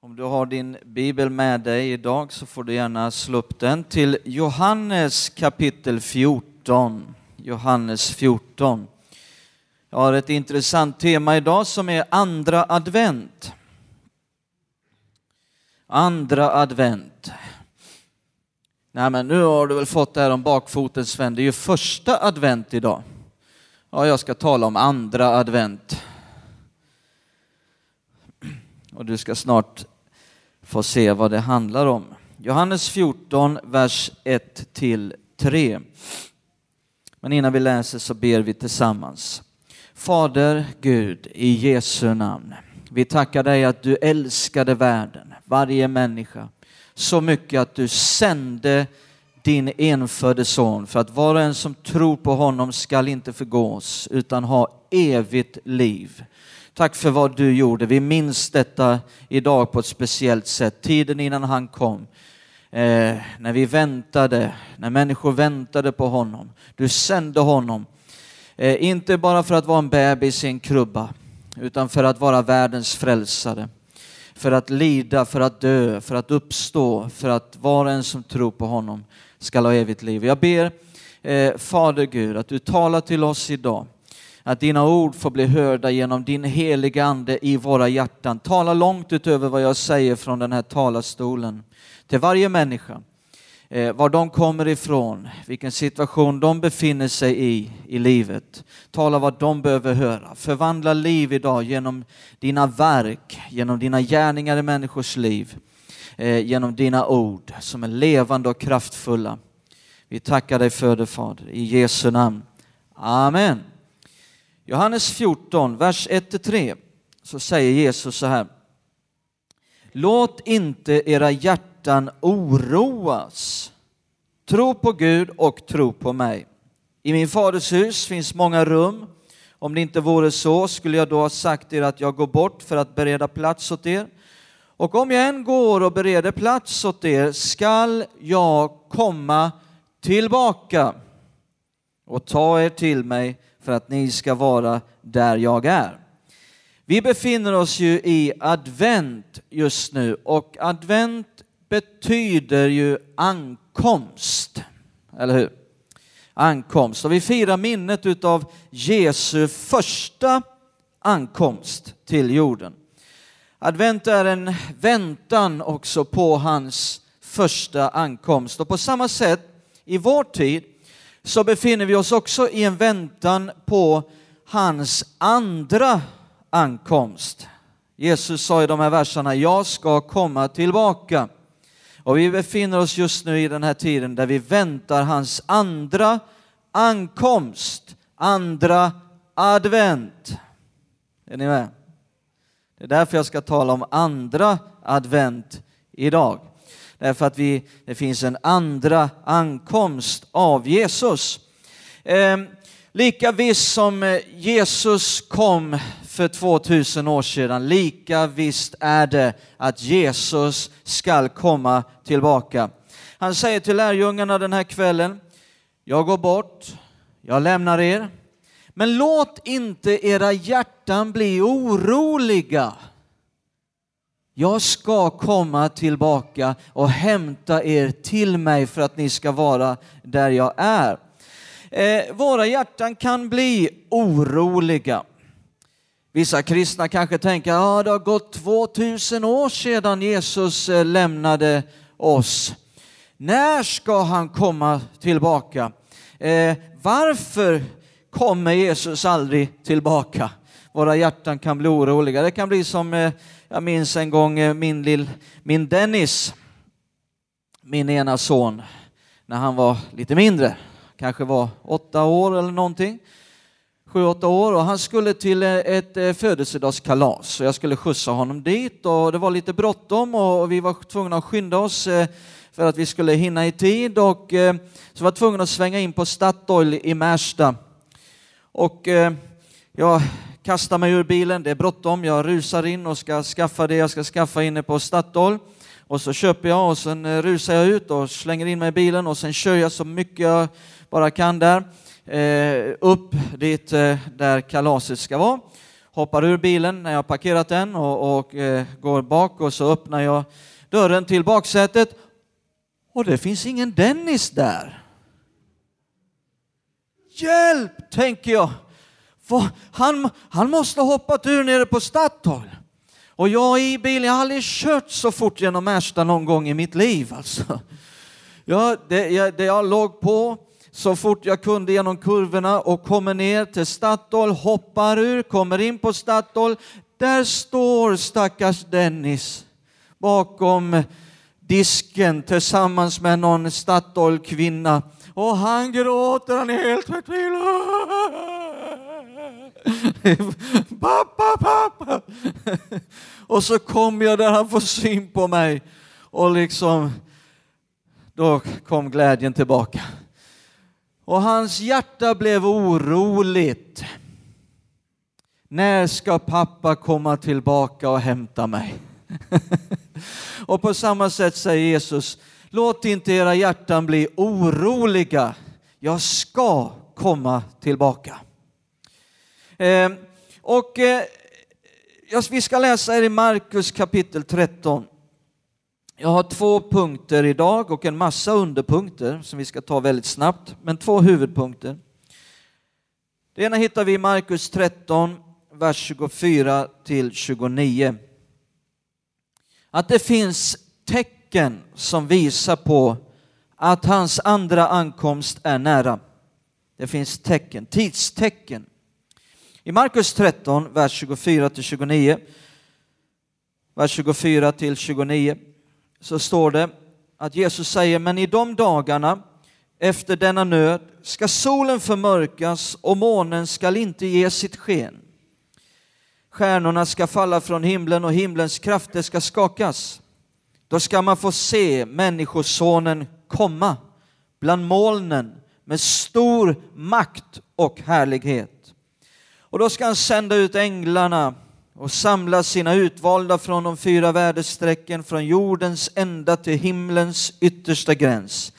Om du har din bibel med dig idag så får du gärna slå upp den till Johannes kapitel 14. Johannes 14. Jag har ett intressant tema idag som är andra advent. Andra advent. Nej men nu har du väl fått det här om bakfoten Sven, det är ju första advent idag. Ja, jag ska tala om andra advent. Och du ska snart få se vad det handlar om. Johannes 14, vers 1 till 3. Men innan vi läser så ber vi tillsammans. Fader Gud, i Jesu namn. Vi tackar dig att du älskade världen, varje människa, så mycket att du sände din enfödde son för att var och en som tror på honom skall inte förgås utan ha evigt liv. Tack för vad du gjorde. Vi minns detta idag på ett speciellt sätt. Tiden innan han kom. Eh, när vi väntade, när människor väntade på honom. Du sände honom. Eh, inte bara för att vara en bebis i en krubba, utan för att vara världens frälsare. För att lida, för att dö, för att uppstå, för att var och en som tror på honom ska ha evigt liv. Jag ber eh, Fader Gud att du talar till oss idag att dina ord får bli hörda genom din heliga Ande i våra hjärtan. Tala långt utöver vad jag säger från den här talarstolen till varje människa. Eh, var de kommer ifrån, vilken situation de befinner sig i i livet. Tala vad de behöver höra. Förvandla liv idag genom dina verk, genom dina gärningar i människors liv, eh, genom dina ord som är levande och kraftfulla. Vi tackar dig för det Fader, i Jesu namn. Amen. Johannes 14, vers 1-3 så säger Jesus så här. Låt inte era hjärtan oroas. Tro på Gud och tro på mig. I min faders hus finns många rum. Om det inte vore så skulle jag då ha sagt er att jag går bort för att bereda plats åt er. Och om jag än går och bereder plats åt er skall jag komma tillbaka och ta er till mig för att ni ska vara där jag är. Vi befinner oss ju i advent just nu och advent betyder ju ankomst, eller hur? Ankomst. Och vi firar minnet utav Jesu första ankomst till jorden. Advent är en väntan också på hans första ankomst och på samma sätt i vår tid så befinner vi oss också i en väntan på hans andra ankomst. Jesus sa i de här verserna, jag ska komma tillbaka. Och vi befinner oss just nu i den här tiden där vi väntar hans andra ankomst, andra advent. Är ni med? Det är därför jag ska tala om andra advent idag. Eh, Därför att vi, det finns en andra ankomst av Jesus. Ehm, eh, lika visst som Jesus kom för 2000 år sedan, lika visst är det att Jesus skall komma tillbaka. Han säger till lärjungarna den här kvällen, jag går bort, jag lämnar er, men låt inte era hjärtan bli oroliga. Jag ska komma tillbaka och hämta er till mig för att ni ska vara där jag är. Eh, våra hjärtan kan bli oroliga. Vissa kristna kanske tänker att ah, det har gått 2000 år sedan Jesus eh, lämnade oss. När ska han komma tillbaka? Eh, varför kommer Jesus aldrig tillbaka? Våra hjärtan kan bli oroliga. Det kan bli som eh, jag minns en gång eh, min, lill, min Dennis, min ena son, när han var lite mindre, kanske var åtta år eller någonting, sju, åtta år och han skulle till eh, ett eh, födelsedagskalas och jag skulle skjutsa honom dit och det var lite bråttom och vi var tvungna att skynda oss för att vi skulle hinna i tid och så var tvungna att svänga in på Statoil i Märsta. Och jag kastar mig ur bilen, det är bråttom, jag rusar in och ska skaffa det jag ska skaffa inne på Statoil. Och så köper jag och sen eh, rusar jag ut och slänger in mig i bilen och sen kör jag så mycket jag bara kan där. Eh, upp dit eh, där kalaset ska vara. hoppar ur bilen när jag har parkerat den och, och eh, går bak och så öppnar jag dörren till baksätet och det finns ingen Dennis där. Hjälp, tänker jag. Han, han måste ha hoppat ur nere på Statoil. Och jag i bilen, jag har aldrig kört så fort genom Märsta någon gång i mitt liv. Alltså. Ja, det, jag, det jag låg på så fort jag kunde genom kurvorna och kommer ner till Statoil, hoppar ur, kommer in på Statoil. Där står stackars Dennis bakom disken tillsammans med någon Statoil-kvinna och han gråter, han är helt förtvivlad. pappa, pappa! och så kom jag där han får syn på mig och liksom, då kom glädjen tillbaka. Och hans hjärta blev oroligt. När ska pappa komma tillbaka och hämta mig? och på samma sätt säger Jesus, låt inte era hjärtan bli oroliga. Jag ska komma tillbaka. Eh, och eh, vi ska läsa i Markus kapitel 13. Jag har två punkter idag och en massa underpunkter som vi ska ta väldigt snabbt, men två huvudpunkter. Det ena hittar vi i Markus 13, vers 24 till 29. Att det finns tecken som visar på att hans andra ankomst är nära. Det finns tecken, tidstecken. I Markus 13, vers 24 till 29, vers 24-29, så står det att Jesus säger, men i de dagarna efter denna nöd ska solen förmörkas och månen skall inte ge sitt sken. Stjärnorna ska falla från himlen och himlens krafter ska skakas. Då ska man få se Människosonen komma bland molnen med stor makt och härlighet. Och då ska han sända ut änglarna och samla sina utvalda från de fyra väderstrecken, från jordens ända till himlens yttersta gräns.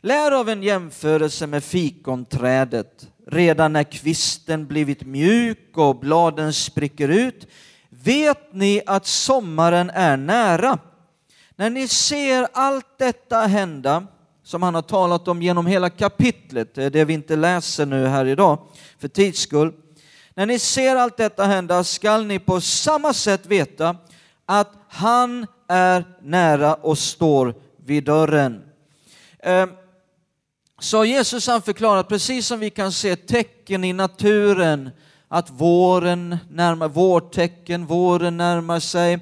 Lär av en jämförelse med fikonträdet. Redan när kvisten blivit mjuk och bladen spricker ut vet ni att sommaren är nära. När ni ser allt detta hända, som han har talat om genom hela kapitlet, det är det vi inte läser nu här idag för tids skull, när ni ser allt detta hända skall ni på samma sätt veta att han är nära och står vid dörren. Ehm, så Jesus han förklarar, precis som vi kan se tecken i naturen, att våren närmar, vårtecken, våren närmar sig,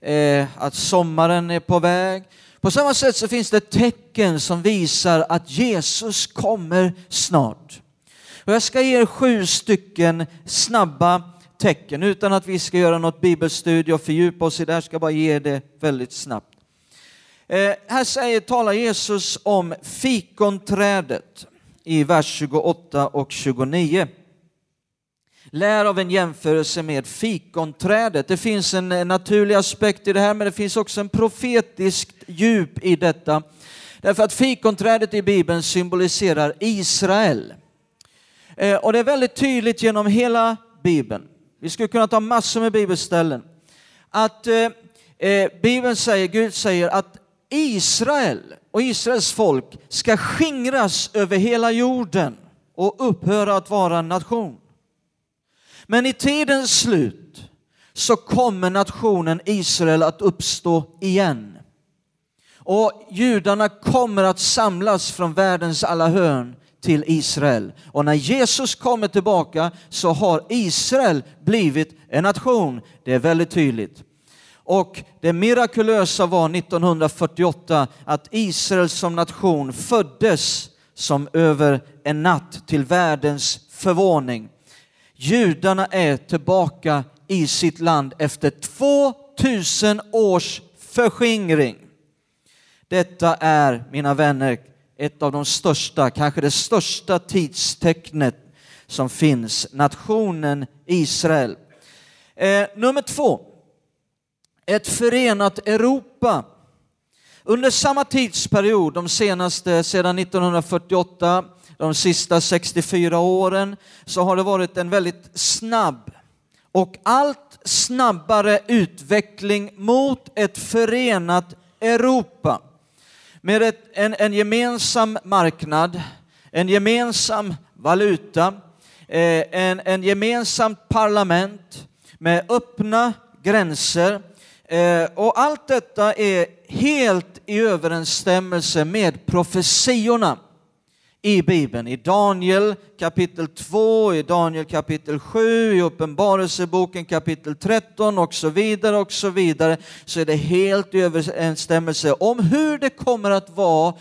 eh, att sommaren är på väg. På samma sätt så finns det tecken som visar att Jesus kommer snart. Och jag ska ge er sju stycken snabba tecken utan att vi ska göra något bibelstudie och fördjupa oss i det här, ska bara ge det väldigt snabbt. Eh, här säger, talar Jesus om fikonträdet i vers 28 och 29. Lär av en jämförelse med fikonträdet. Det finns en naturlig aspekt i det här, men det finns också en profetiskt djup i detta. Därför att fikonträdet i Bibeln symboliserar Israel. Eh, och det är väldigt tydligt genom hela Bibeln. Vi skulle kunna ta massor med bibelställen. Att eh, eh, Bibeln säger, Gud säger att Israel och Israels folk ska skingras över hela jorden och upphöra att vara en nation. Men i tidens slut så kommer nationen Israel att uppstå igen. Och judarna kommer att samlas från världens alla hörn till Israel. Och när Jesus kommer tillbaka så har Israel blivit en nation. Det är väldigt tydligt. Och det mirakulösa var 1948 att Israel som nation föddes som över en natt till världens förvåning. Judarna är tillbaka i sitt land efter 2000 års förskingring. Detta är, mina vänner, ett av de största, kanske det största tidstecknet som finns, nationen Israel. Eh, nummer två, ett förenat Europa. Under samma tidsperiod, de senaste, sedan 1948, de sista 64 åren, så har det varit en väldigt snabb och allt snabbare utveckling mot ett förenat Europa med ett, en, en gemensam marknad, en gemensam valuta, eh, en, en gemensamt parlament med öppna gränser. Eh, och allt detta är helt i överensstämmelse med profetiorna i Bibeln. I Daniel kapitel 2, i Daniel kapitel 7, i Uppenbarelseboken kapitel 13 och så vidare och så vidare så är det helt i överensstämmelse om hur det kommer att vara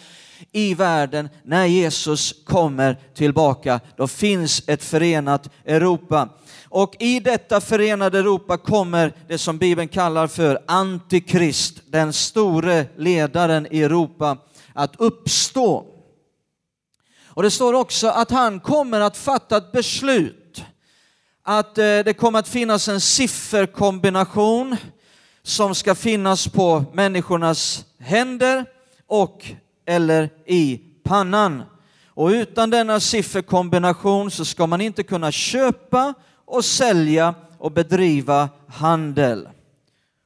i världen när Jesus kommer tillbaka. Då finns ett förenat Europa. Och i detta förenade Europa kommer det som Bibeln kallar för Antikrist, den store ledaren i Europa, att uppstå. Och det står också att han kommer att fatta ett beslut. Att eh, det kommer att finnas en sifferkombination som ska finnas på människornas händer och eller i pannan. Och utan denna sifferkombination så ska man inte kunna köpa och sälja och bedriva handel.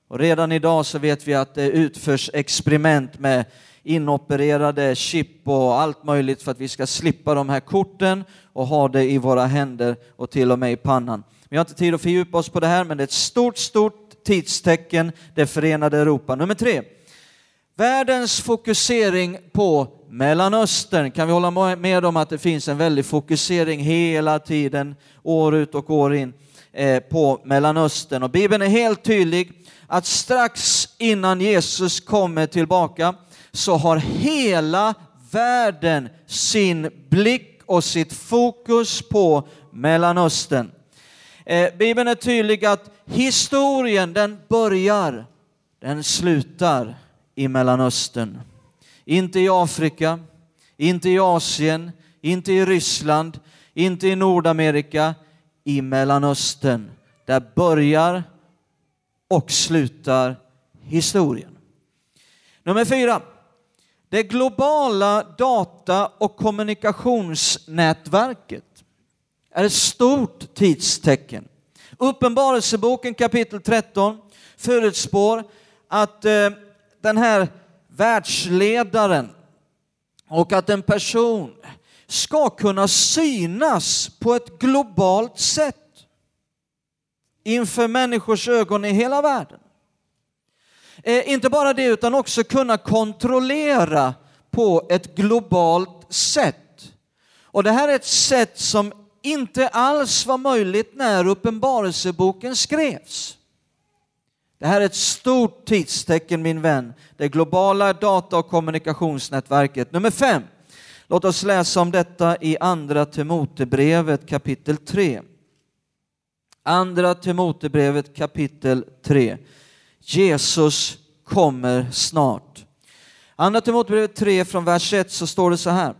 Och redan idag så vet vi att det utförs experiment med inopererade chip och allt möjligt för att vi ska slippa de här korten och ha det i våra händer och till och med i pannan. Vi har inte tid att fördjupa oss på det här, men det är ett stort, stort tidstecken, det förenade Europa. Nummer tre, världens fokusering på Mellanöstern. Kan vi hålla med om att det finns en väldig fokusering hela tiden, år ut och år in, eh, på Mellanöstern. Och Bibeln är helt tydlig att strax innan Jesus kommer tillbaka så har hela världen sin blick och sitt fokus på Mellanöstern. Eh, Bibeln är tydlig att historien den börjar, den slutar i Mellanöstern. Inte i Afrika, inte i Asien, inte i Ryssland, inte i Nordamerika, i Mellanöstern. Där börjar och slutar historien. Nummer fyra. Det globala data och kommunikationsnätverket är ett stort tidstecken. Uppenbarelseboken kapitel 13 förutspår att eh, den här världsledaren och att en person ska kunna synas på ett globalt sätt inför människors ögon i hela världen. Eh, inte bara det, utan också kunna kontrollera på ett globalt sätt. Och det här är ett sätt som inte alls var möjligt när Uppenbarelseboken skrevs. Det här är ett stort tidstecken min vän, det globala data och kommunikationsnätverket. Nummer fem, låt oss läsa om detta i Andra Timotebrevet kapitel 3. Andra Timotebrevet kapitel 3. Jesus kommer snart. Andra Timoteusbrevet 3 från vers 1 så står det så här.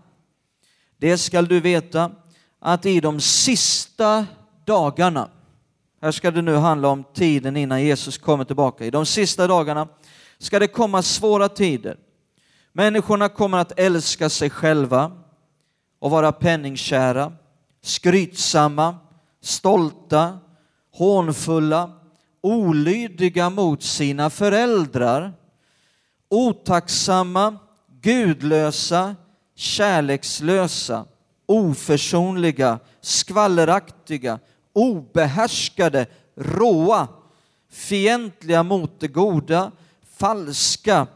Det skall du veta att i de sista dagarna, här ska det nu handla om tiden innan Jesus kommer tillbaka, i de sista dagarna ska det komma svåra tider. Människorna kommer att älska sig själva och vara penningkära, skrytsamma, stolta, hånfulla, olydiga mot sina föräldrar, otacksamma, gudlösa, kärlekslösa, oförsonliga, skvalleraktiga, obehärskade, råa, fientliga mot det goda, falska,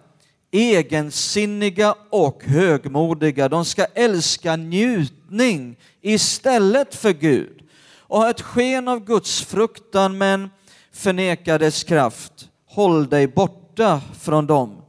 egensinniga och högmodiga. De ska älska njutning istället för Gud och ha ett sken av Guds fruktan men förneka dess kraft. Håll dig borta från dem.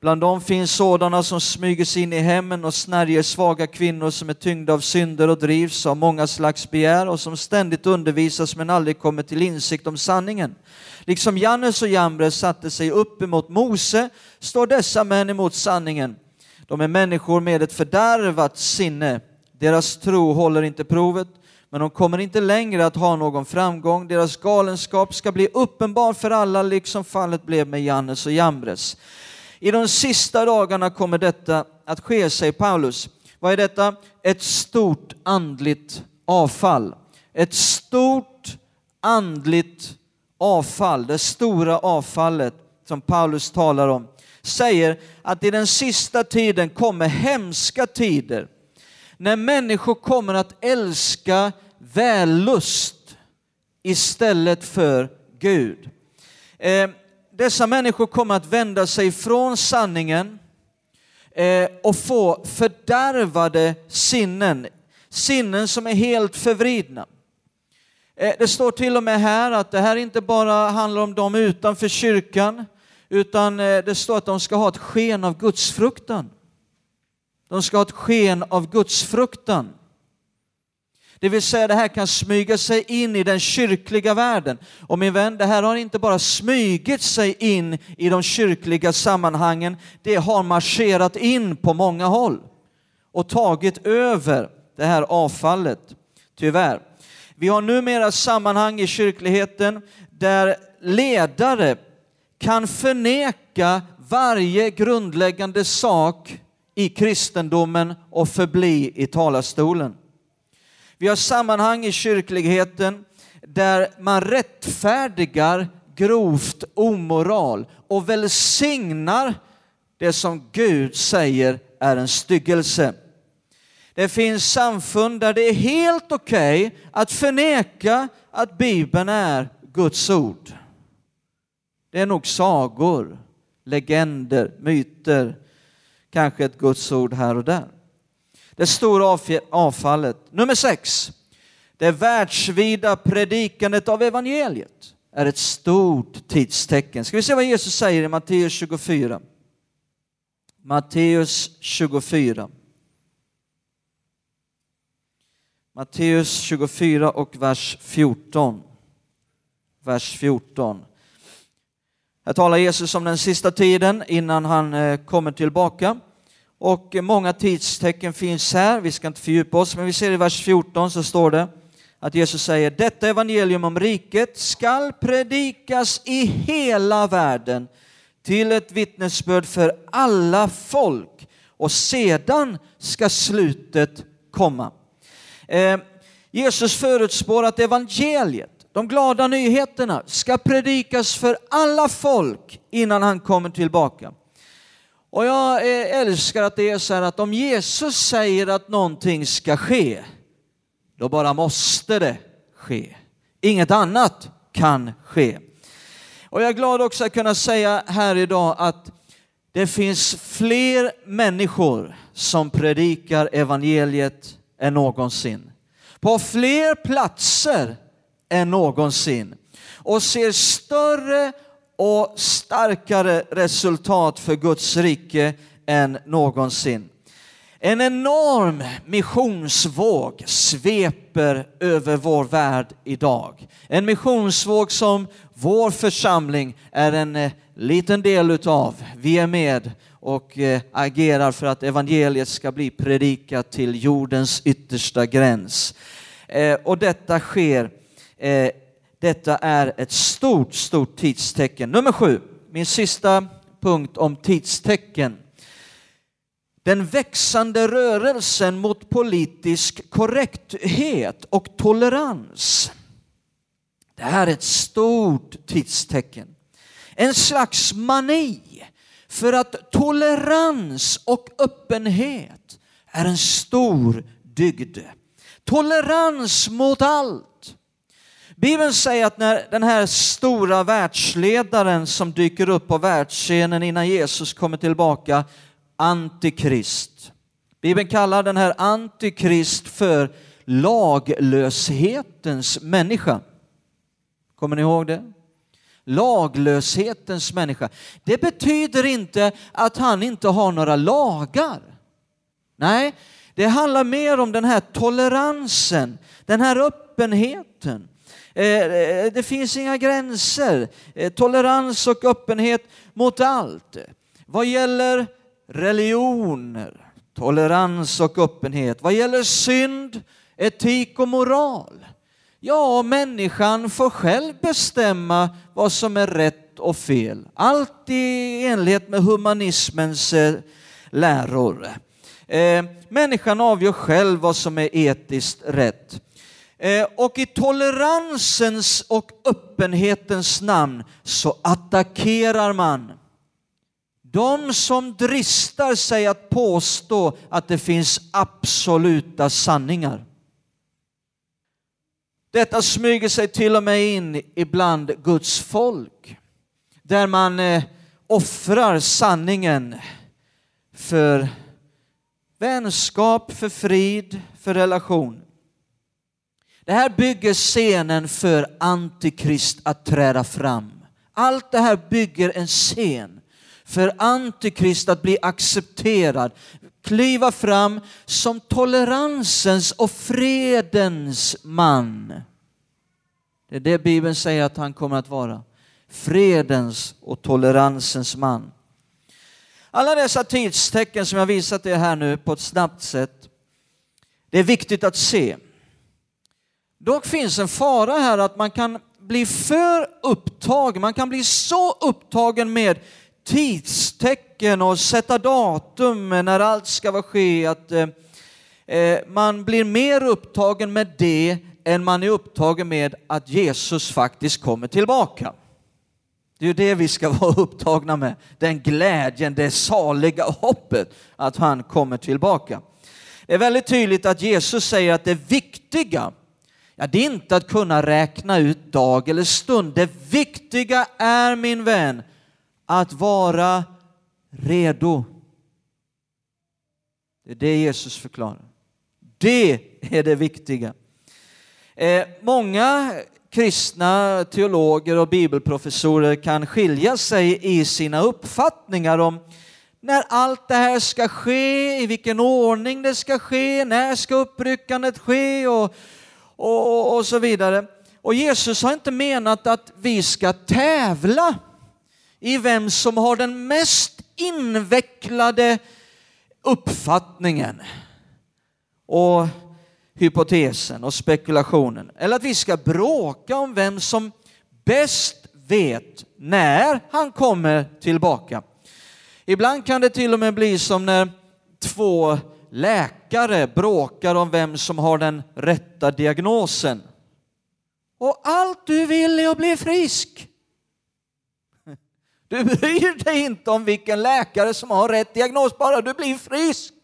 Bland dem finns sådana som smyger sig in i hemmen och snärjer svaga kvinnor som är tyngda av synder och drivs av många slags begär och som ständigt undervisas men aldrig kommer till insikt om sanningen. Liksom Jannes och Jambres satte sig upp emot Mose står dessa män emot sanningen. De är människor med ett fördärvat sinne. Deras tro håller inte provet men de kommer inte längre att ha någon framgång. Deras galenskap ska bli uppenbar för alla, liksom fallet blev med Jannes och Jambres. I de sista dagarna kommer detta att ske, säger Paulus. Vad är detta? Ett stort andligt avfall. Ett stort andligt avfall, det stora avfallet som Paulus talar om, säger att i den sista tiden kommer hemska tider när människor kommer att älska vällust istället för Gud. Eh, dessa människor kommer att vända sig från sanningen eh, och få fördärvade sinnen, sinnen som är helt förvridna. Eh, det står till och med här att det här inte bara handlar om dem utanför kyrkan, utan eh, det står att de ska ha ett sken av gudsfruktan. De ska ha ett sken av gudsfruktan. Det vill säga det här kan smyga sig in i den kyrkliga världen. Och min vän, det här har inte bara smygit sig in i de kyrkliga sammanhangen, det har marscherat in på många håll och tagit över det här avfallet, tyvärr. Vi har numera sammanhang i kyrkligheten där ledare kan förneka varje grundläggande sak i kristendomen och förbli i talarstolen. Vi har sammanhang i kyrkligheten där man rättfärdigar grovt omoral och välsignar det som Gud säger är en styggelse. Det finns samfund där det är helt okej okay att förneka att Bibeln är Guds ord. Det är nog sagor, legender, myter, kanske ett Guds ord här och där. Det stora avfallet. Nummer sex. Det världsvida predikandet av evangeliet är ett stort tidstecken. Ska vi se vad Jesus säger i Matteus 24? Matteus 24. Matteus 24 och vers 14. Vers 14. Här talar Jesus om den sista tiden innan han eh, kommer tillbaka. Och många tidstecken finns här, vi ska inte fördjupa oss, men vi ser i vers 14 så står det att Jesus säger detta evangelium om riket skall predikas i hela världen till ett vittnesbörd för alla folk och sedan ska slutet komma. Eh, Jesus förutspår att evangeliet, de glada nyheterna, ska predikas för alla folk innan han kommer tillbaka. Och jag eh, älskar att det är så här att om Jesus säger att någonting ska ske, då bara måste det ske. Inget annat kan ske. Och jag är glad också att kunna säga här idag att det finns fler människor som predikar evangeliet än någonsin. På fler platser än någonsin. Och ser större och starkare resultat för Guds rike än någonsin. En enorm missionsvåg sveper över vår värld idag. En missionsvåg som vår församling är en eh, liten del utav. Vi är med och eh, agerar för att evangeliet ska bli predikat till jordens yttersta gräns. Eh, och detta sker Eh, detta är ett stort, stort tidstecken. Nummer sju, min sista punkt om tidstecken. Den växande rörelsen mot politisk korrekthet och tolerans. Det här är ett stort tidstecken. En slags mani för att tolerans och öppenhet är en stor dygd. Tolerans mot allt Bibeln säger att när den här stora världsledaren som dyker upp på världsscenen innan Jesus kommer tillbaka, Antikrist. Bibeln kallar den här Antikrist för laglöshetens människa. Kommer ni ihåg det? Laglöshetens människa. Det betyder inte att han inte har några lagar. Nej, det handlar mer om den här toleransen, den här öppenheten. Eh, eh, det finns inga gränser. Eh, tolerans och öppenhet mot allt. Vad gäller religioner, tolerans och öppenhet. Vad gäller synd, etik och moral. Ja, människan får själv bestämma vad som är rätt och fel. Allt i enlighet med humanismens läror. Människan avgör själv vad som är etiskt rätt. Eh, och i toleransens och öppenhetens namn så attackerar man de som dristar sig att påstå att det finns absoluta sanningar. Detta smyger sig till och med in ibland Guds folk, där man eh, offrar sanningen för vänskap, för frid, för relation. Det här bygger scenen för Antikrist att träda fram. Allt det här bygger en scen för Antikrist att bli accepterad, kliva fram som toleransens och fredens man. Det är det Bibeln säger att han kommer att vara. Fredens och toleransens man. Alla dessa tidstecken som jag visat er här nu på ett snabbt sätt, det är viktigt att se. Dock finns en fara här att man kan bli för upptagen, man kan bli så upptagen med tidstecken och sätta datum när allt ska vara ske, att eh, eh, man blir mer upptagen med det än man är upptagen med att Jesus faktiskt kommer tillbaka. Det är ju det vi ska vara upptagna med, den glädjen, det saliga hoppet att han kommer tillbaka. Det är väldigt tydligt att Jesus säger att det viktiga, ja, det är inte att kunna räkna ut dag eller stund. Det viktiga är, min vän, att vara redo. Det är det Jesus förklarar. Det är det viktiga. Eh, många kristna teologer och bibelprofessorer kan skilja sig i sina uppfattningar om när allt det här ska ske, i vilken ordning det ska ske, när ska uppryckandet ske och, och, och så vidare. Och Jesus har inte menat att vi ska tävla i vem som har den mest invecklade uppfattningen och hypotesen och spekulationen. Eller att vi ska bråka om vem som bäst vet när han kommer tillbaka. Ibland kan det till och med bli som när två läkare bråkar om vem som har den rätta diagnosen. Och allt du vill är att bli frisk. Du bryr dig inte om vilken läkare som har rätt diagnos, bara du blir frisk.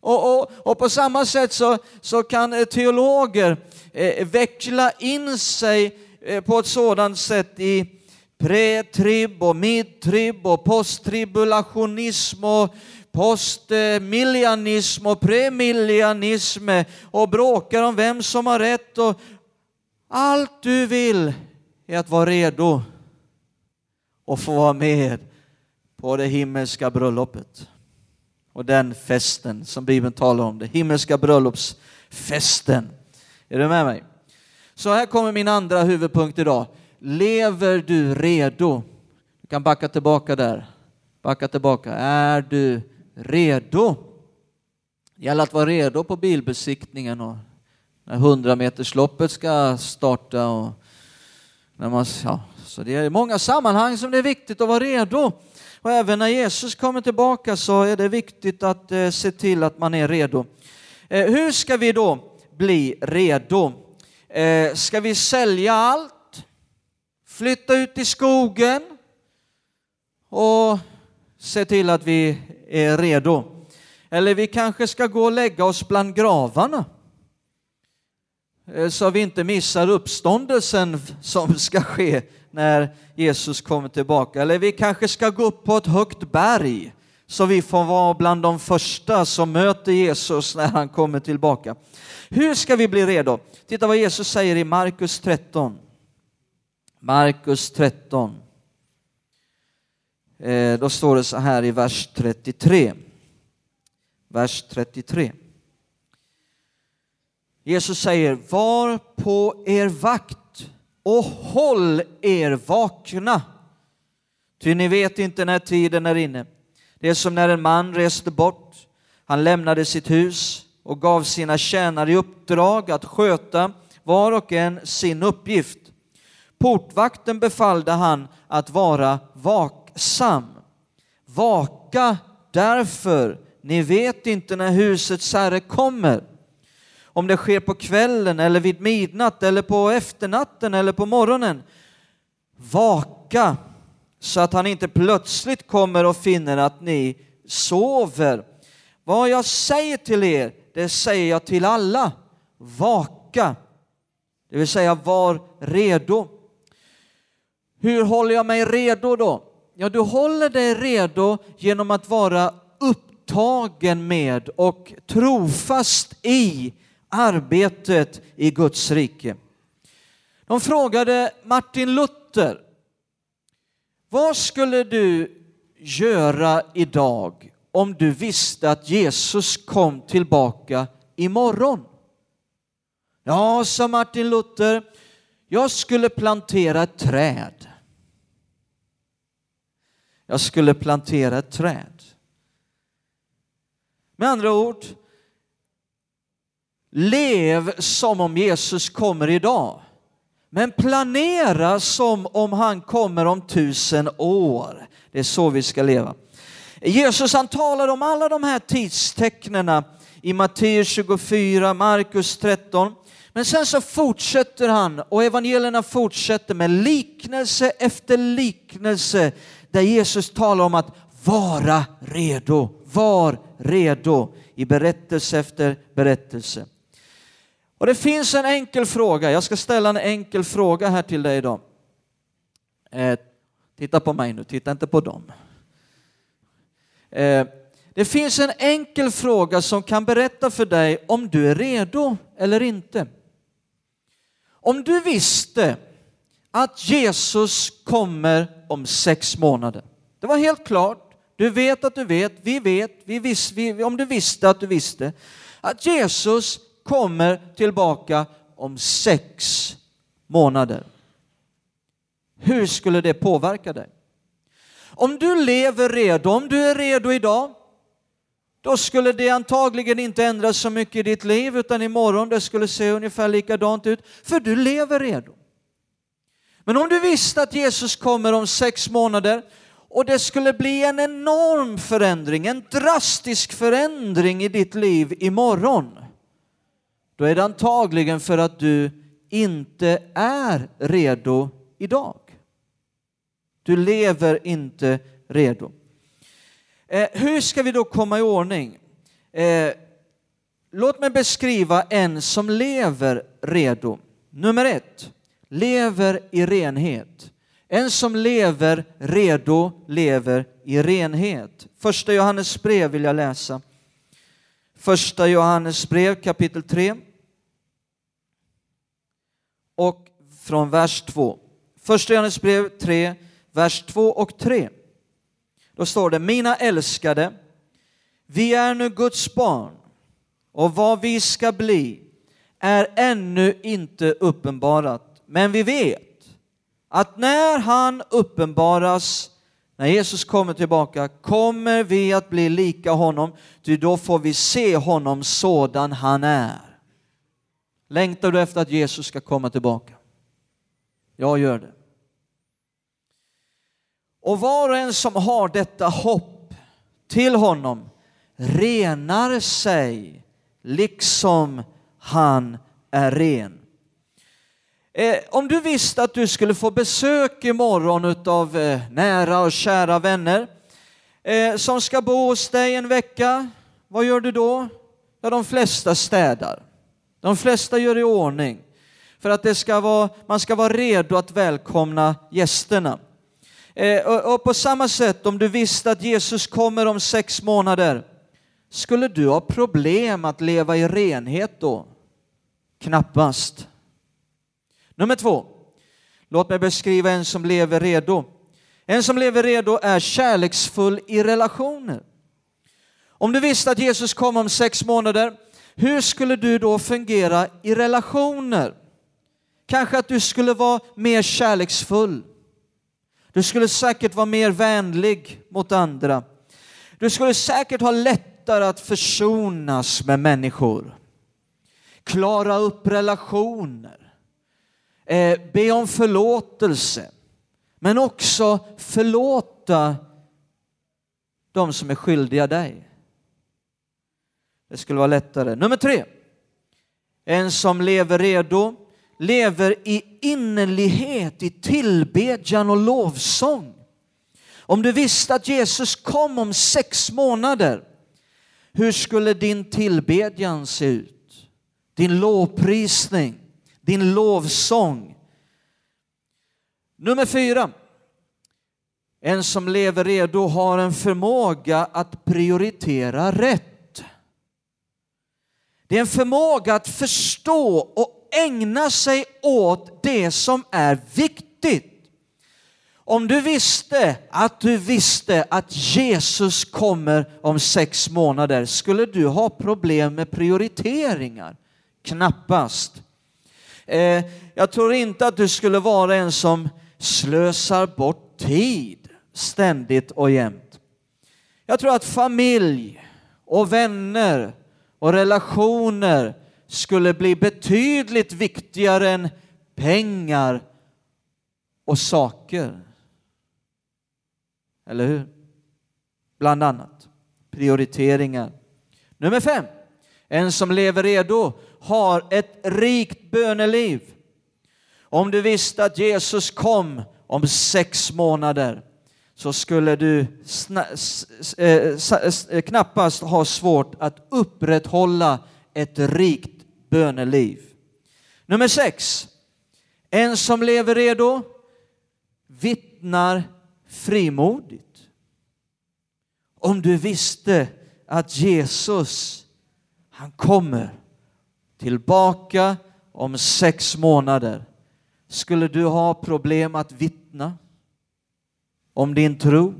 Och, och, och på samma sätt så, så kan eh, teologer eh, veckla in sig eh, på ett sådant sätt i pretrib och midtrib och posttribulationism och postmillianism och premillianism och bråkar om vem som har rätt och allt du vill är att vara redo och få vara med på det himmelska bröllopet. Och den festen som Bibeln talar om, det himmelska bröllopsfesten. Är du med mig? Så här kommer min andra huvudpunkt idag. Lever du redo? Du kan backa tillbaka där. Backa tillbaka. Är du redo? Det gäller att vara redo på bilbesiktningen och när 100 metersloppet ska starta och när man, ja, så det är i många sammanhang som det är viktigt att vara redo. Och även när Jesus kommer tillbaka så är det viktigt att eh, se till att man är redo. Eh, hur ska vi då bli redo? Eh, ska vi sälja allt? Flytta ut i skogen? Och se till att vi är redo? Eller vi kanske ska gå och lägga oss bland gravarna? Eh, så vi inte missar uppståndelsen som ska ske när Jesus kommer tillbaka. Eller vi kanske ska gå upp på ett högt berg så vi får vara bland de första som möter Jesus när han kommer tillbaka. Hur ska vi bli redo? Titta vad Jesus säger i Markus 13. Markus 13. Eh, då står det så här i vers 33. Vers 33. Jesus säger, var på er vakt och håll er vakna. Ty ni vet inte när tiden är inne. Det är som när en man reste bort. Han lämnade sitt hus och gav sina tjänare i uppdrag att sköta var och en sin uppgift. Portvakten befallde han att vara vaken vaksam. Vaka därför, ni vet inte när husets herre kommer. om det sker på kvällen eller vid midnatt eller på efternatten eller på morgonen. Vaka så att han inte plötsligt kommer och finner att ni sover. Vad jag säger till er, det säger jag till alla. Vaka, det vill säga var redo. Hur håller jag mig redo då? Ja, du håller dig redo genom att vara upptagen med och trofast i arbetet i Guds rike. De frågade Martin Luther, vad skulle du göra idag om du visste att Jesus kom tillbaka imorgon? Ja, sa Martin Luther, jag skulle plantera ett träd. Jag skulle plantera ett träd. Med andra ord, lev som om Jesus kommer idag. Men planera som om han kommer om tusen år. Det är så vi ska leva. Jesus han talar om alla de här tidstecknena i Matteus 24, Markus 13. Men sen så fortsätter han och evangelierna fortsätter med liknelse efter liknelse där Jesus talar om att vara redo, var redo i berättelse efter berättelse. Och det finns en enkel fråga, jag ska ställa en enkel fråga här till dig idag. Eh, titta på mig nu, titta inte på dem. Eh, det finns en enkel fråga som kan berätta för dig om du är redo eller inte. Om du visste att Jesus kommer om sex månader. Det var helt klart. Du vet att du vet, vi vet, vi vis, vi, om du visste att du visste att Jesus kommer tillbaka om sex månader. Hur skulle det påverka dig? Om du lever redo, om du är redo idag, då skulle det antagligen inte ändras så mycket i ditt liv, utan imorgon det skulle se ungefär likadant ut, för du lever redo. Men om du visste att Jesus kommer om sex månader och det skulle bli en enorm förändring, en drastisk förändring i ditt liv imorgon, då är det antagligen för att du inte är redo idag. Du lever inte redo. Eh, hur ska vi då komma i ordning? Eh, låt mig beskriva en som lever redo. Nummer ett, lever i renhet. En som lever redo lever i renhet. Första Johannes brev vill jag läsa. Första Johannes brev kapitel 3 och från vers 2. Första Johannes brev 3, vers 2 och 3. Då står det, mina älskade, vi är nu Guds barn och vad vi ska bli är ännu inte uppenbarat. Men vi vet att när han uppenbaras, när Jesus kommer tillbaka, kommer vi att bli lika honom, ty då får vi se honom sådan han är. Längtar du efter att Jesus ska komma tillbaka? Jag gör det. Och var och en som har detta hopp till honom renar sig liksom han är ren. Eh, om du visste att du skulle få besök imorgon av eh, nära och kära vänner eh, som ska bo hos dig en vecka, vad gör du då? Ja, de flesta städar. De flesta gör i ordning för att det ska vara, man ska vara redo att välkomna gästerna. Eh, och på samma sätt, om du visste att Jesus kommer om sex månader, skulle du ha problem att leva i renhet då? Knappast. Nummer två, låt mig beskriva en som lever redo. En som lever redo är kärleksfull i relationer. Om du visste att Jesus kom om sex månader, hur skulle du då fungera i relationer? Kanske att du skulle vara mer kärleksfull. Du skulle säkert vara mer vänlig mot andra. Du skulle säkert ha lättare att försonas med människor. Klara upp relationer. Eh, be om förlåtelse. Men också förlåta de som är skyldiga dig. Det skulle vara lättare. Nummer tre. en som lever redo, lever i innerlighet, i tillbedjan och lovsång. Om du visste att Jesus kom om sex månader, hur skulle din tillbedjan se ut? Din lovprisning, din lovsång. Nummer fyra. En som lever redo har en förmåga att prioritera rätt. Det är en förmåga att förstå och ägna sig åt det som är viktigt. Om du visste att du visste att Jesus kommer om sex månader, skulle du ha problem med prioriteringar? Knappast. Eh, jag tror inte att du skulle vara en som slösar bort tid ständigt och jämt. Jag tror att familj och vänner och relationer skulle bli betydligt viktigare än pengar och saker. Eller hur? Bland annat prioriteringar. Nummer fem. En som lever redo har ett rikt böneliv. Om du visste att Jesus kom om sex månader så skulle du eh, eh, eh, knappast ha svårt att upprätthålla ett rikt böneliv. Nummer sex. En som lever redo vittnar frimodigt. Om du visste att Jesus, han kommer tillbaka om sex månader, skulle du ha problem att vittna om din tro?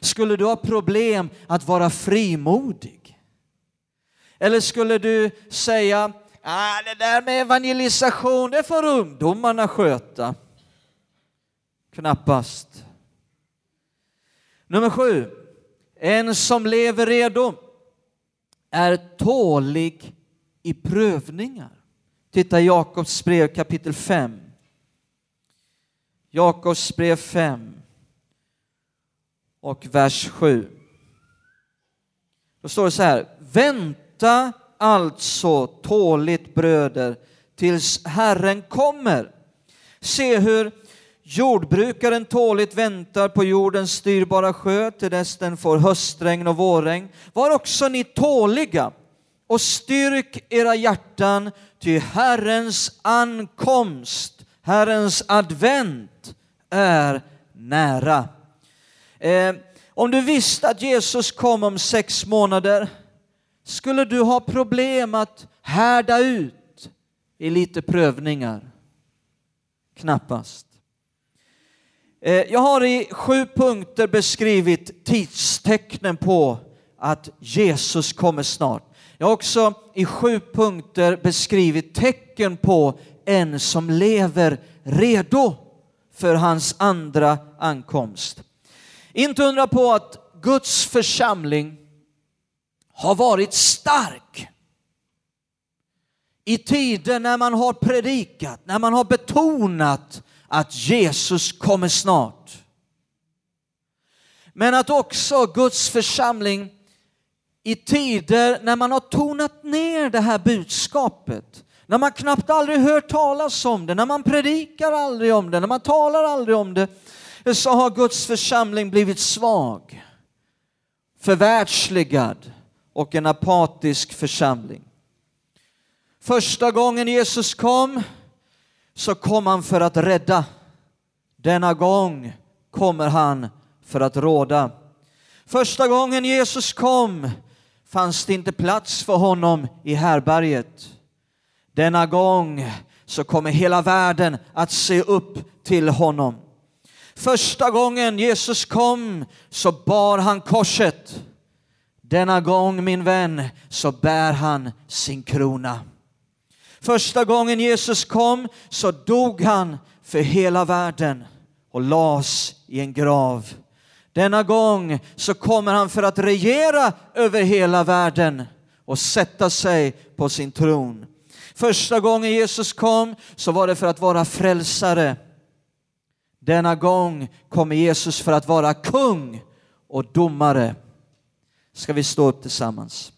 Skulle du ha problem att vara frimodig? Eller skulle du säga, ah, det där med evangelisation, det får ungdomarna sköta? Knappast. Nummer sju. En som lever redo är tålig i prövningar. Titta i Jakobs brev kapitel 5. Jakobs brev 5 och vers 7. Då står det så här. Vänta alltså tåligt bröder tills Herren kommer. Se hur Jordbrukaren tåligt väntar på jordens styrbara sjö till dess den får höstregn och vårregn. Var också ni tåliga och styrk era hjärtan, ty Herrens ankomst, Herrens advent är nära. Eh, om du visste att Jesus kom om sex månader, skulle du ha problem att härda ut i lite prövningar? Knappast. Eh, jag har i sju punkter beskrivit tidstecknen på att Jesus kommer snart. Jag har också i sju punkter beskrivit tecken på en som lever redo för hans andra ankomst. Inte undra på att Guds församling har varit stark i tider när man har predikat, när man har betonat att Jesus kommer snart. Men att också Guds församling i tider när man har tonat ner det här budskapet, när man knappt aldrig hört talas om det, när man predikar aldrig om det, när man talar aldrig om det, så har Guds församling blivit svag, förvärldsligad och en apatisk församling. Första gången Jesus kom så kom han för att rädda. Denna gång kommer han för att råda. Första gången Jesus kom fanns det inte plats för honom i härberget. Denna gång så kommer hela världen att se upp till honom. Första gången Jesus kom så bar han korset. Denna gång, min vän, så bär han sin krona. Första gången Jesus kom så dog han för hela världen och las i en grav. Denna gång så kommer han för att regera över hela världen och sätta sig på sin tron. Första gången Jesus kom så var det för att vara frälsare. Denna gång kommer Jesus för att vara kung och domare. Ska vi stå upp tillsammans?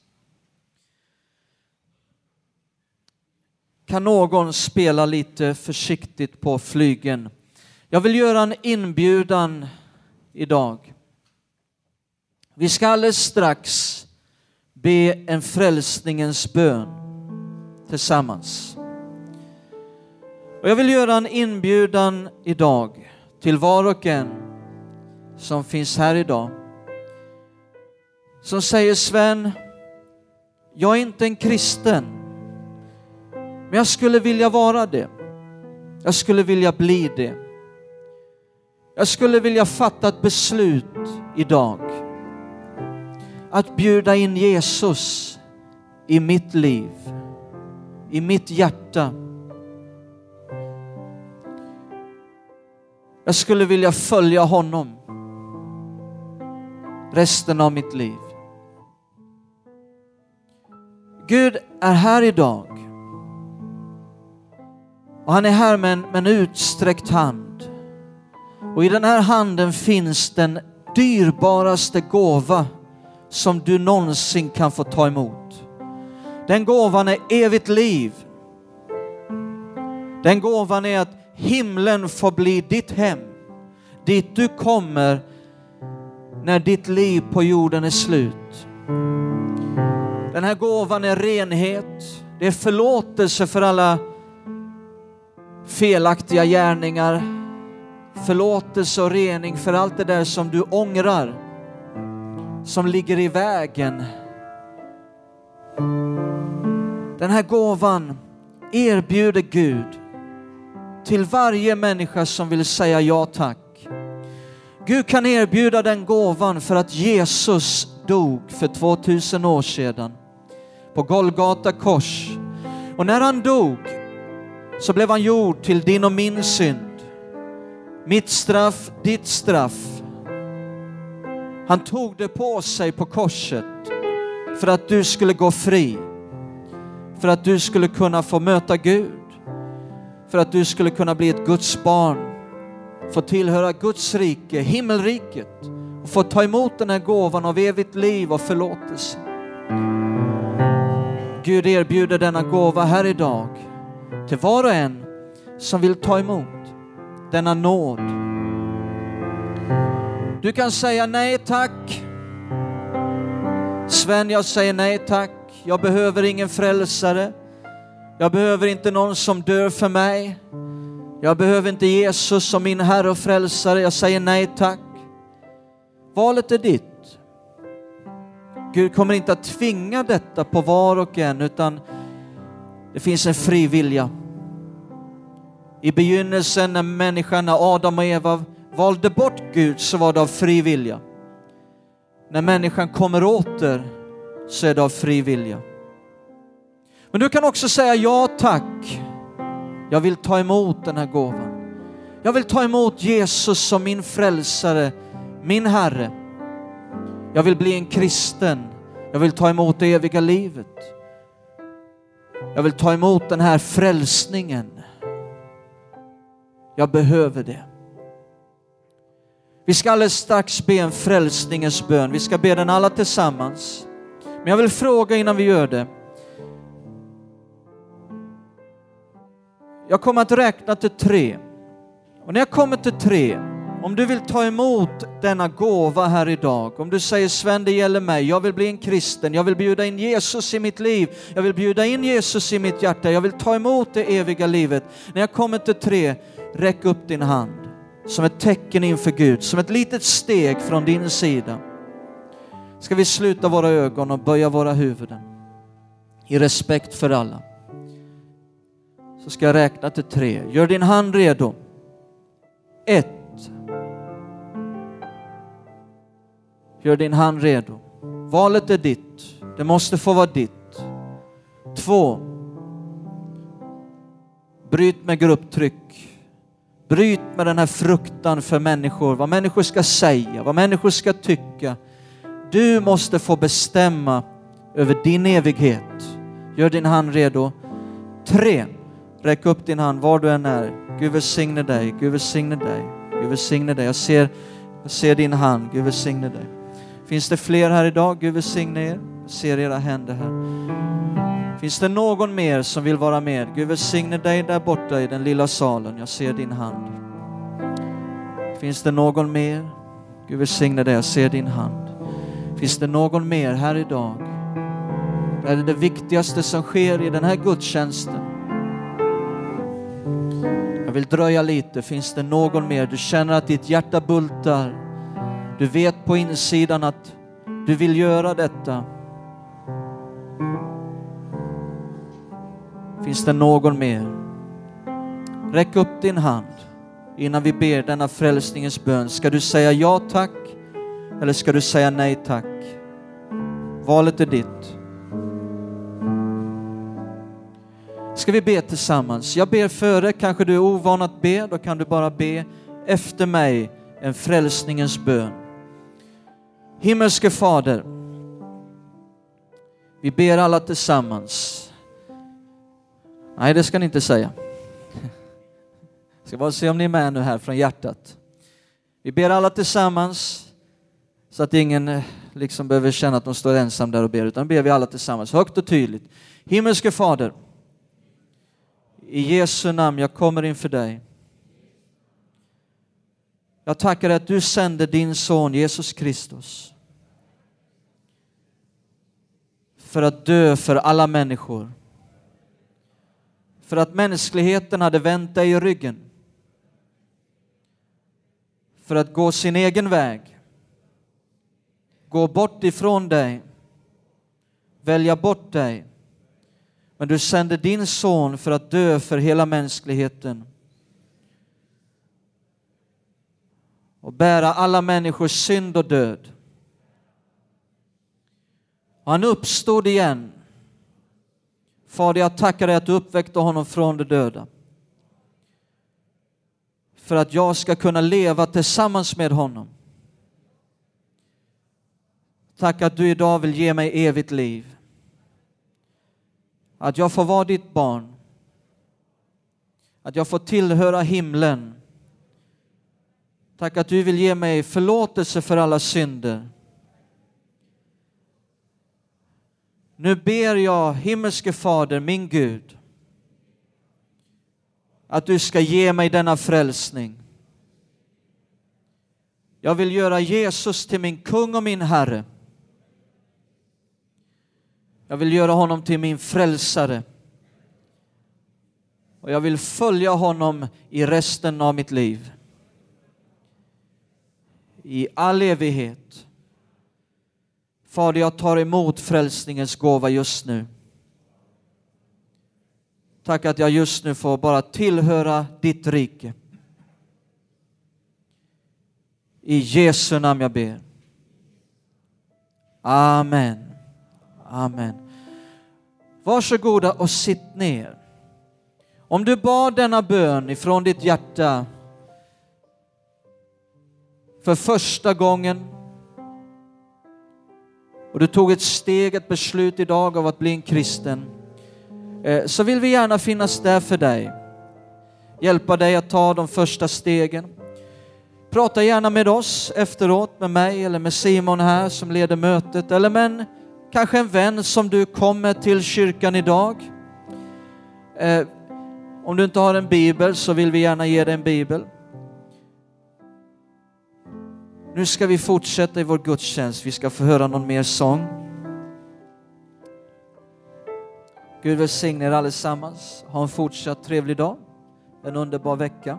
kan någon spela lite försiktigt på flygen. Jag vill göra en inbjudan idag. Vi ska alldeles strax be en frälsningens bön tillsammans. Och jag vill göra en inbjudan idag till var och en som finns här idag. Som säger Sven, jag är inte en kristen, men jag skulle vilja vara det. Jag skulle vilja bli det. Jag skulle vilja fatta ett beslut idag. Att bjuda in Jesus i mitt liv, i mitt hjärta. Jag skulle vilja följa honom resten av mitt liv. Gud är här idag. Och han är här med en, med en utsträckt hand. Och i den här handen finns den dyrbaraste gåva som du någonsin kan få ta emot. Den gåvan är evigt liv. Den gåvan är att himlen får bli ditt hem, dit du kommer när ditt liv på jorden är slut. Den här gåvan är renhet, det är förlåtelse för alla felaktiga gärningar, förlåtelse och rening för allt det där som du ångrar, som ligger i vägen. Den här gåvan erbjuder Gud till varje människa som vill säga ja tack. Gud kan erbjuda den gåvan för att Jesus dog för 2000 år sedan på Golgata kors. Och när han dog så blev han gjord till din och min synd. Mitt straff, ditt straff. Han tog det på sig på korset för att du skulle gå fri. För att du skulle kunna få möta Gud. För att du skulle kunna bli ett Guds barn. Få tillhöra Guds rike, himmelriket. Och få ta emot den här gåvan av evigt liv och förlåtelse. Gud erbjuder denna gåva här idag till var och en som vill ta emot denna nåd. Du kan säga nej tack. Sven, jag säger nej tack. Jag behöver ingen frälsare. Jag behöver inte någon som dör för mig. Jag behöver inte Jesus som min Herre och frälsare. Jag säger nej tack. Valet är ditt. Gud kommer inte att tvinga detta på var och en utan det finns en fri vilja. I begynnelsen när människan, när Adam och Eva valde bort Gud så var det av fri vilja. När människan kommer åter så är det av fri vilja. Men du kan också säga ja tack. Jag vill ta emot den här gåvan. Jag vill ta emot Jesus som min frälsare, min Herre. Jag vill bli en kristen. Jag vill ta emot det eviga livet. Jag vill ta emot den här frälsningen. Jag behöver det. Vi ska alldeles strax be en frälsningens bön. Vi ska be den alla tillsammans. Men jag vill fråga innan vi gör det. Jag kommer att räkna till tre. Och när jag kommer till tre om du vill ta emot denna gåva här idag, om du säger Sven, det gäller mig, jag vill bli en kristen, jag vill bjuda in Jesus i mitt liv, jag vill bjuda in Jesus i mitt hjärta, jag vill ta emot det eviga livet. När jag kommer till tre, räck upp din hand som ett tecken inför Gud, som ett litet steg från din sida. Ska vi sluta våra ögon och böja våra huvuden i respekt för alla. Så ska jag räkna till tre. Gör din hand redo. Ett. Gör din hand redo. Valet är ditt. Det måste få vara ditt. Två. Bryt med grupptryck. Bryt med den här fruktan för människor, vad människor ska säga, vad människor ska tycka. Du måste få bestämma över din evighet. Gör din hand redo. Tre. Räck upp din hand var du än är. Gud välsigne dig, Gud välsigne dig, Gud välsigne dig. Jag ser, jag ser din hand, Gud välsigne dig. Finns det fler här idag? Gud välsigne er. Jag ser era händer här. Finns det någon mer som vill vara med? Gud välsigne dig där borta i den lilla salen. Jag ser din hand. Finns det någon mer? Gud välsigne dig, jag ser din hand. Finns det någon mer här idag? Det är det viktigaste som sker i den här gudstjänsten. Jag vill dröja lite. Finns det någon mer? Du känner att ditt hjärta bultar. Du vet på insidan att du vill göra detta. Finns det någon mer? Räck upp din hand innan vi ber denna frälsningens bön. Ska du säga ja tack eller ska du säga nej tack? Valet är ditt. Ska vi be tillsammans? Jag ber före, kanske du är ovan att be, då kan du bara be efter mig en frälsningens bön. Himmelske Fader, vi ber alla tillsammans. Nej, det ska ni inte säga. Jag ska bara se om ni är med nu här från hjärtat. Vi ber alla tillsammans så att ingen eh, liksom behöver känna att de står ensam där och ber, utan ber vi alla tillsammans, högt och tydligt. Himmelske Fader, i Jesu namn, jag kommer inför dig. Jag tackar dig att du sände din son Jesus Kristus för att dö för alla människor. För att mänskligheten hade vänt dig i ryggen. För att gå sin egen väg. Gå bort ifrån dig. Välja bort dig. Men du sände din son för att dö för hela mänskligheten. Och bära alla människors synd och död. Och han uppstod igen Fader, jag tackar dig att du uppväckte honom från de döda. För att jag ska kunna leva tillsammans med honom. Tack att du idag vill ge mig evigt liv. Att jag får vara ditt barn. Att jag får tillhöra himlen. Tack att du vill ge mig förlåtelse för alla synder. Nu ber jag himmelske Fader, min Gud, att du ska ge mig denna frälsning. Jag vill göra Jesus till min kung och min Herre. Jag vill göra honom till min frälsare. Och jag vill följa honom i resten av mitt liv. I all evighet. Fader, jag tar emot frälsningens gåva just nu. Tack att jag just nu får bara tillhöra ditt rike. I Jesu namn jag ber. Amen. Amen. Varsågoda och sitt ner. Om du bad denna bön ifrån ditt hjärta för första gången och du tog ett steg, ett beslut idag av att bli en kristen, eh, så vill vi gärna finnas där för dig. Hjälpa dig att ta de första stegen. Prata gärna med oss efteråt, med mig eller med Simon här som leder mötet, eller med en, kanske en vän som du kommer till kyrkan idag. Eh, om du inte har en bibel så vill vi gärna ge dig en bibel. Nu ska vi fortsätta i vår gudstjänst. Vi ska få höra någon mer sång. Gud välsigne er allesammans. Ha en fortsatt trevlig dag. En underbar vecka.